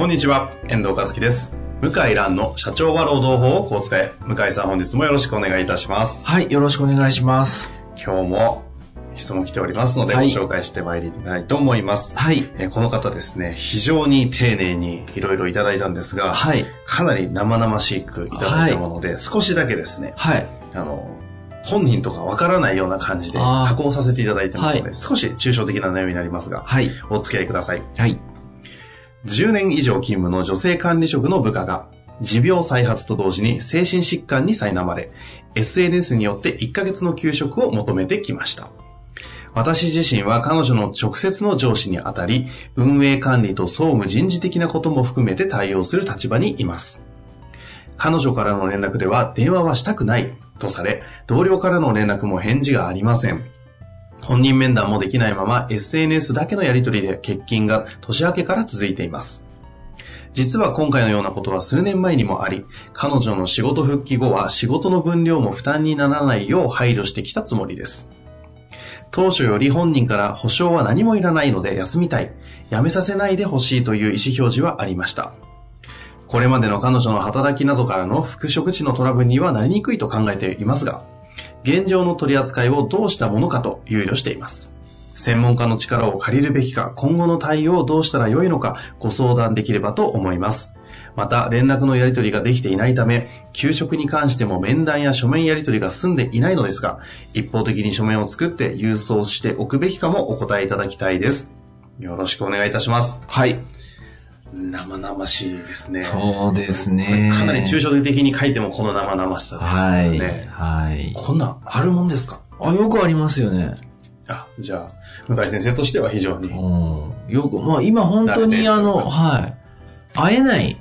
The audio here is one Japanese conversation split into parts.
こんにちは、遠藤和樹です。向井蘭の社長は労働法をこう使え。向井さん本日もよろしくお願いいたします。はい、よろしくお願いします。今日も質問来ておりますので、はいご紹介してまいりたいと思います。はい。えーこの方ですね、非常に丁寧にいろいろいただいたんですが、はい。かなり生々しくいただいたもので、少しだけですね、はい。あの、本人とかわからないような感じで加工させていただいてますので、はい少し抽象的な悩みになりますが、はい。お付き合いください。はい。10年以上勤務の女性管理職の部下が、持病再発と同時に精神疾患に苛まれ、SNS によって1ヶ月の休職を求めてきました。私自身は彼女の直接の上司にあたり、運営管理と総務人事的なことも含めて対応する立場にいます。彼女からの連絡では電話はしたくないとされ、同僚からの連絡も返事がありません。本人面談もできないまま SNS だけのやり取りで欠勤が年明けから続いています。実は今回のようなことは数年前にもあり、彼女の仕事復帰後は仕事の分量も負担にならないよう配慮してきたつもりです。当初より本人から保証は何もいらないので休みたい、辞めさせないでほしいという意思表示はありました。これまでの彼女の働きなどからの復職地のトラブルにはなりにくいと考えていますが、現状の取り扱いをどうしたものかと憂慮しています。専門家の力を借りるべきか、今後の対応をどうしたらよいのか、ご相談できればと思います。また、連絡のやり取りができていないため、給食に関しても面談や書面やり取りが済んでいないのですが、一方的に書面を作って郵送しておくべきかもお答えいただきたいです。よろしくお願いいたします。はい。生々しいですね。そうですね。かなり抽象的に書いてもこの生々しさですはい。よね。はい。こんなんあるもんですか？あ、よくありますよね。あ、じゃあ、向井先生としては非常に。うん。よく、まあ今本当にあの、はい。会えない。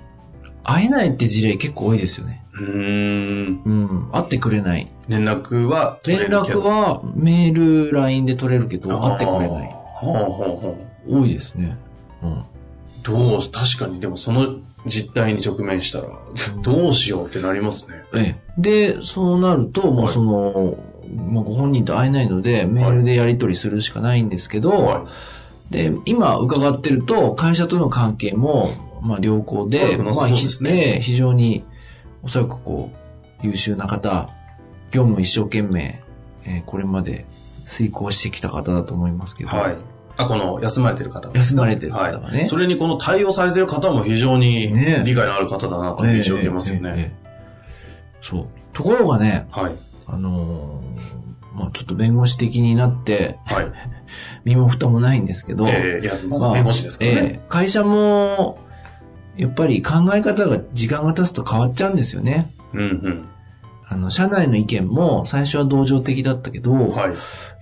会えないって事例結構多いですよね。うーん。うん。会ってくれない。連絡は取れ連絡はメール、LINE で取れるけど、会ってくれない。ほうほうほう多いですね。うん。どう、確かに、でもその実態に直面したら、どうしようってなりますね。ええ。で、そうなると、もうはいその、まあ、ご本人と会えないので、メールでやり取りするしかないんですけど、はで、今伺ってると、会社との関係も、まあ、良好で、まあ、ね非常に、おそらくこう、優秀な方、業務一生懸命、えーこれまで遂行してきた方だと思いますけい。ど、はい。あ、この、休まれてる方休まれてる方がねはい。それにこの対応されてる方も非常にね理解のある方だなという印象を受けますよね。ええええええそう。ところがね、はい。あのーまあちょっと弁護士的になって、はい。身も蓋もないんですけど、ええいや、まず弁護士ですからね。ええ会社も、やっぱり考え方が時間が経つと変わっちゃうんですよね。うんうん。あの、社内の意見も最初は同情的だったけど、はい。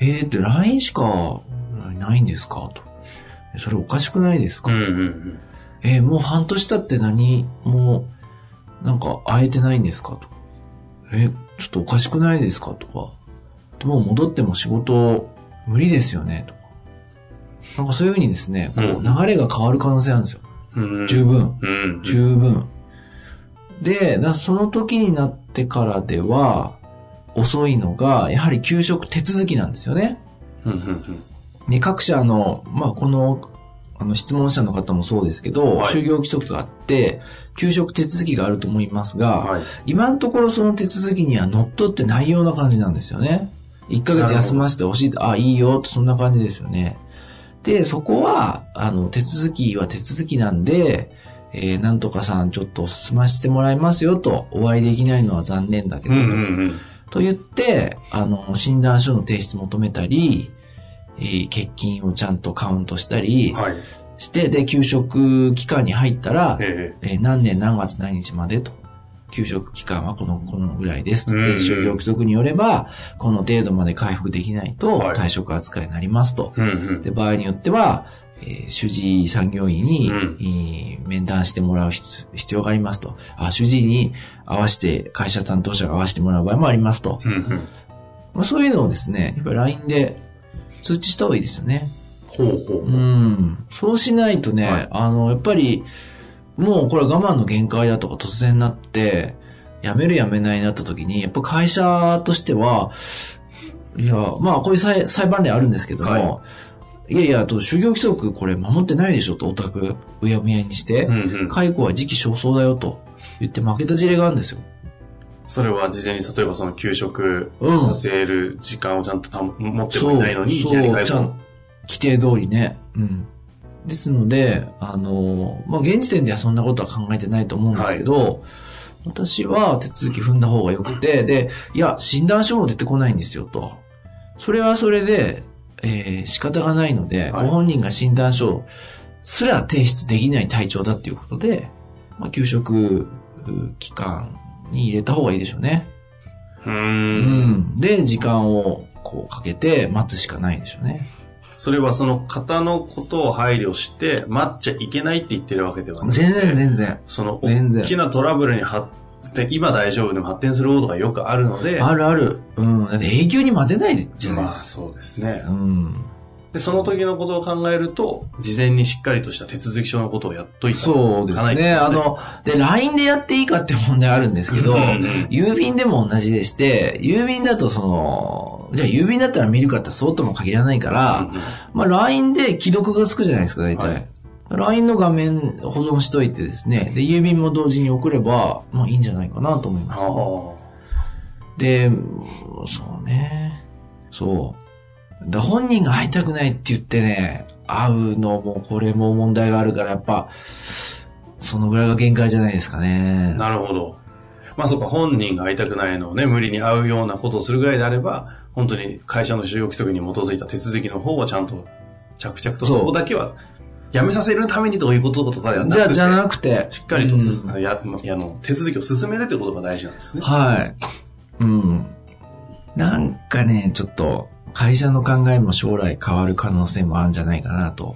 えーって LINE しかないんですか？と。それおかしくないですか、うんうんうん。えーもう半年経って何も、なんか会えてないんですか？と。えーちょっとおかしくないですか？とか。でもう戻っても仕事無理ですよね？とか。なんかそういうふうにですね、こううん流れが変わる可能性あるんですよ。うん十分。うん。十分。で、だその時になってからでは、遅いのが、やはり給食手続きなんですよね。うんうんうん。ね、各社の、まあ、この、あの、質問者の方もそうですけど、はい就業規則があって、給食手続きがあると思いますが、はい。今のところその手続きには乗っ取ってないような感じなんですよね。1ヶ月休ませてほしいと、あ、いいよ、とそんな感じですよね。で、そこは、あの、手続きは手続きなんで、えー、なんとかさんちょっと済ませてもらいますよと、お会いできないのは残念だけど、うんうんうん。と言って、あの、診断書の提出求めたり、えー欠勤をちゃんとカウントしたりはい。して、で、給食期間に入ったら、ええー何年何月何日までと休職期間はこの、このぐらいですと。うんうんで、就業規則によれば、この程度まで回復できないとはい退職扱いになりますと。うんうん。で、場合によっては、えー主治産業医に、うんえー面談してもらう必必要がありますと。あ、主治医に合わせて、会社担当者が合わせてもらう場合もありますと。うんうん。まあ、そういうのをですね、やっぱり LINE で通知した方がいいですよね。ほうほう。うん。そうしないとね、はいあの、やっぱり、もうこれ我慢の限界だとか突然なって、辞める辞めないになった時に、やっぱ会社としては、いや、まあこういう裁裁判例あるんですけども、、はいやいや、と就業規則これ守ってないでしょと、オタクうやむやにして、うんうん。解雇は時期尚早だよと言って負けた事例があるんですよ。それは事前に例えばその休職うんさせる時間をちゃんとた持ってもいないのに、いきなりそう、ちゃん解雇。規定通りね。うん。ですので、あの、まあ、現時点ではそんなことは考えてないと思うんですけど、私は手続き踏んだ方が良くて、で、いや、診断書も出てこないんですよ、と。それはそれで、えー仕方がないので、はいご本人が診断書すら提出できない体調だっていうことで、まあ、休職う期間に入れた方がいいでしょうね。うんん。で、時間をこうかけて待つしかないでしょうね。それはその方のことを配慮して、待っちゃいけないって言ってるわけではなくて、全然全然。その大きなトラブルに発展、今大丈夫でも発展することがよくあるので、あるある。うん。だって永久に待てないじゃないまあですか。そうですね。うん。で、その時のことを考えると、事前にしっかりとした手続き書のことをやっといたそうですね。あの、で、LINE でやっていいかって問題あるんですけど、郵便でも同じでして、郵便だとその、じゃあ郵便だったら見るかってそうとも限らないから、まあ LINE で既読がつくじゃないですか、大体。はい LINE の画面保存しといてですね、で、郵便も同時に送れば、まあいいんじゃないかなと思います。あで、そうね。そう。だ本人が会いたくないって言ってね、会うのもこれも問題があるから、やっぱ、そのぐらいが限界じゃないですかねあ、。なるほど。まあそうか、本人が会いたくないのをね、無理に会うようなことをするぐらいであれば、本当に会社の就業規則に基づいた手続きの方はちゃんと、着々とそこだけは、やめさせるためにどういうこととかではなくて、じゃなくて。しっかりとつ、うんやの手続きを進めるってことが大事なんですね。はい。うん。なんかね、ちょっと、会社の考えも将来変わる可能性もあるんじゃないかなと、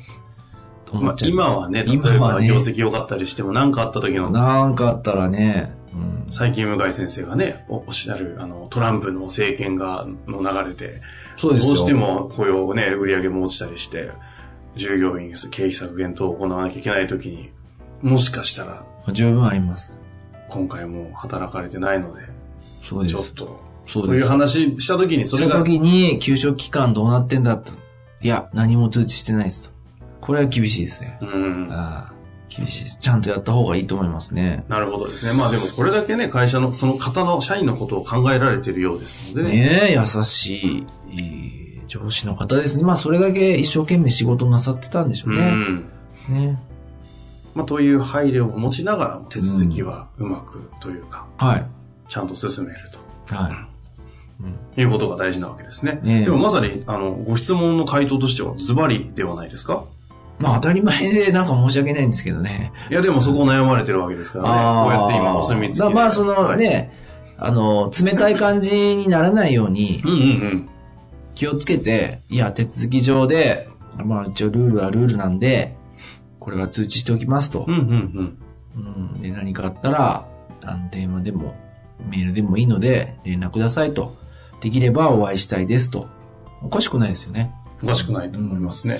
思まあ。今はね、例えば業績良かったりしても何かあった時の、なんかあったらね、うん。最近向井先生がね、おおっしゃる、あの、トランプの政権が、の流れで、そうですよ。どうしても雇用ね、売り上げも落ちたりして、従業員経費削減等を行わなきゃいけない時に、もしかしたら、十分あります。今回も働かれてないので、そうです。ちょっと、そうです。そういう話した時に、そしたれが、時に、給食期間どうなってんだと。いや、何も通知してないですと。これは厳しいですね。うん。ああ、厳しいです。ちゃんとやった方がいいと思いますね。なるほどですね。まあでもこれだけね、会社の、その方の社員のことを考えられているようですのでね。ねえ、優しい、上司の方ですね。まあ、それだけ一生懸命仕事なさってたんでしょううね。ん。ね。まあという配慮を持ちながらも手続きはうまくというか、はい。ちゃんと進めるはい。ということが大事なわけですね。ええでもまさに、あの、ご質問の回答としてはズバリではないですか？まあ、当たり前でなんか申し訳ないんですけどね。いやでもそこを悩まれてるわけですからね。こうやって今お墨付きまあ、そのはい、ね、あの、冷たい感じにならないように。気をつけて、いや、手続き上で、まあ、一応ルールはルールなんで、これは通知しておきますとう。んうんうん。うん、で、何かあったら、あの、電話でも、メールでもいいので、連絡くださいと。できればお会いしたいですと。おかしくないですよね。おかしくないと思いますね。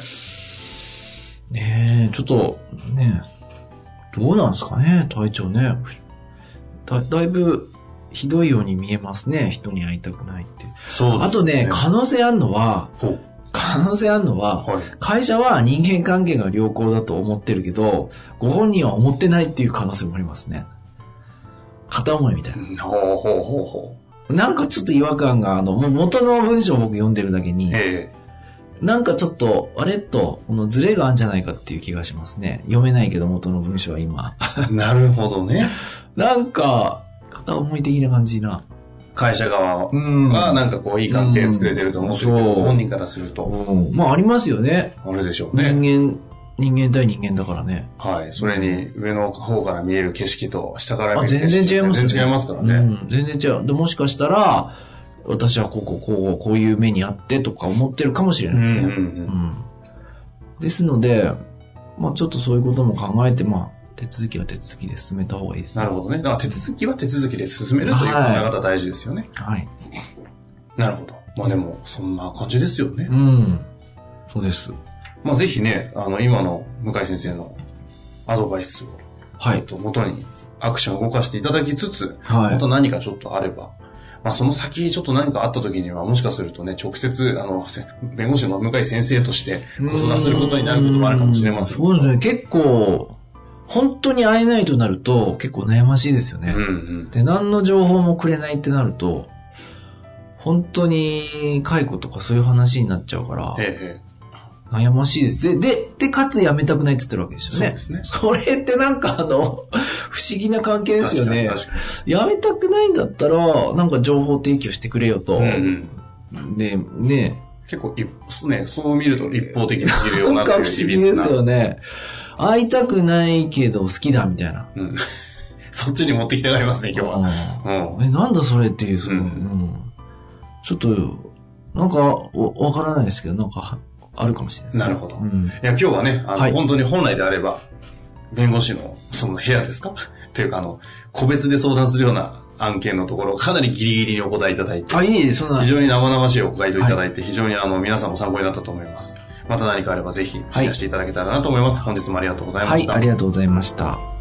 ねえ、ちょっと、ねえ、どうなんですかね、体調ね。だ、だいぶ、ひどいように見えますね、人に会いたくないって。そうですあとね、可能性あるのは。可能性あるのは、はい。会社は人間関係が良好だと思ってるけど、ご本人は思ってないっていう可能性もありますね。片思いみたいな。ほうほうほうほなんかちょっと違和感が、あの、もう元の文章を僕読んでるだけにう。、えなんかちょっと、あれと、このズレがあるんじゃないかっていう気がしますね。読めないけど元の文章は今。え なるほどね。なんか、片思い的な感じな。会社側うんはなんかこういい関係作れてると思ってるけど、本人からすると、うんまあありますよね。あれでしょう人ね。間人間対人間だからね。はい。それに、上の方から見える景色と、下から見あ、える景色全然違いますよね。全然違いますからね。うん、全然違う。で、もしかしたら、私はこうこうこう、こういう目にあってとか思ってるかもしれないですね。うんうんうんですので、まあちょっとそういうことも考えて、まあ手続きは手続きで進めた方がいいですね。なるほどね。だから手続きは手続きで進めるという考え方大事ですよね。はい。なるほど。まあでも、そんな感じですよね。うん。そうです。まあぜひね、あの、今の向井先生のアドバイスを、はい。と、元にアクションを動かしていただきつつ、はいまた何かちょっとあれば、まあその先ちょっと何かあった時には、もしかするとね、直接、あの、せ弁護士の向井先生としてご相談することになることもあるかもしれません。そうですね。結構、本当に会えないとなると結構悩ましいですよね。うんうん。で、何の情報もくれないってなると、本当に解雇とかそういう話になっちゃうから、ええ悩ましいです。で、で、で、かつ辞めたくないって言ってるわけですよね。そうですねそれってなんかあの、不思議な関係ええですよね。確かに確か辞めたくないんだったら、なんか情報提供してくれよと。に。うんうん。で、ね、結構一、ね、そう見ると一方的すぎるようなかなんっていう不思議ですよね。会いたくないけど好きだみたいな。うん。そっちに持ってきたがりますね、今日は。うん。うんえ、なんだそれっていう、その、うんうんちょっと、なんか、おわからないですけど、なんか、あるかもしれないですね。なるほどうん。いや、今日はね、あの、はい本当に本来であれば、弁護士の、その部屋ですか？というか、あの、個別で相談するような案件のところ、かなりギリギリにお答えいただいて、あ、いいそんな。非常に生々しいお回答いただいて、非常にあの、皆さんも参考になったと思います。また何かあればぜひ、シェアしていただけたらなと思います。本日もありがとうございまはい、した。ありがとうございました。